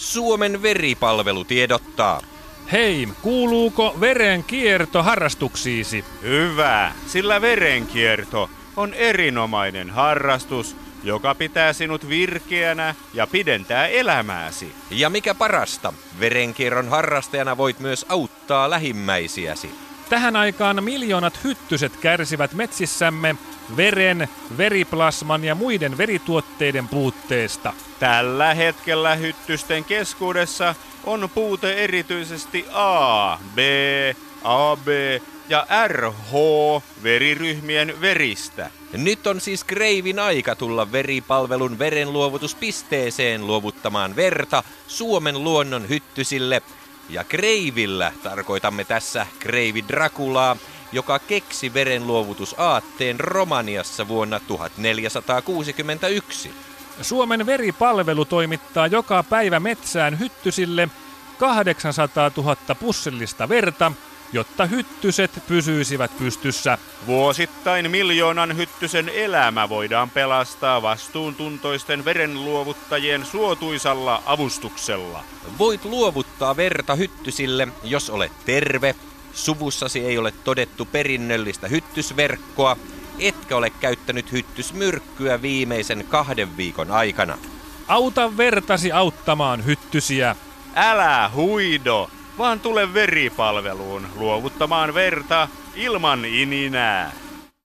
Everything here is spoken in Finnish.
Suomen veripalvelu tiedottaa. Hei, kuuluuko verenkierto harrastuksiisi? Hyvä, sillä verenkierto on erinomainen harrastus, joka pitää sinut virkeänä ja pidentää elämääsi. Ja mikä parasta, verenkierron harrastajana voit myös auttaa lähimmäisiäsi. Tähän aikaan miljoonat hyttyset kärsivät metsissämme veren, veriplasman ja muiden verituotteiden puutteesta. Tällä hetkellä hyttysten keskuudessa on puute erityisesti A, B, AB ja RH veriryhmien veristä. Nyt on siis Kreivin aika tulla veripalvelun verenluovutuspisteeseen luovuttamaan verta Suomen luonnon hyttysille. Ja Kreivillä tarkoitamme tässä Kreivi Drakulaa, joka keksi verenluovutusaatteen Romaniassa vuonna 1461. Suomen veripalvelu toimittaa joka päivä metsään hyttysille 800 000 pussillista verta, jotta hyttyset pysyisivät pystyssä. Vuosittain miljoonan hyttysen elämä voidaan pelastaa vastuuntuntoisten verenluovuttajien suotuisalla avustuksella. Voit luovuttaa verta hyttysille, jos olet terve, suvussasi ei ole todettu perinnöllistä hyttysverkkoa, etkä ole käyttänyt hyttysmyrkkyä viimeisen kahden viikon aikana. Auta vertasi auttamaan hyttysiä. Älä huido, vaan tule veripalveluun luovuttamaan verta ilman ininää.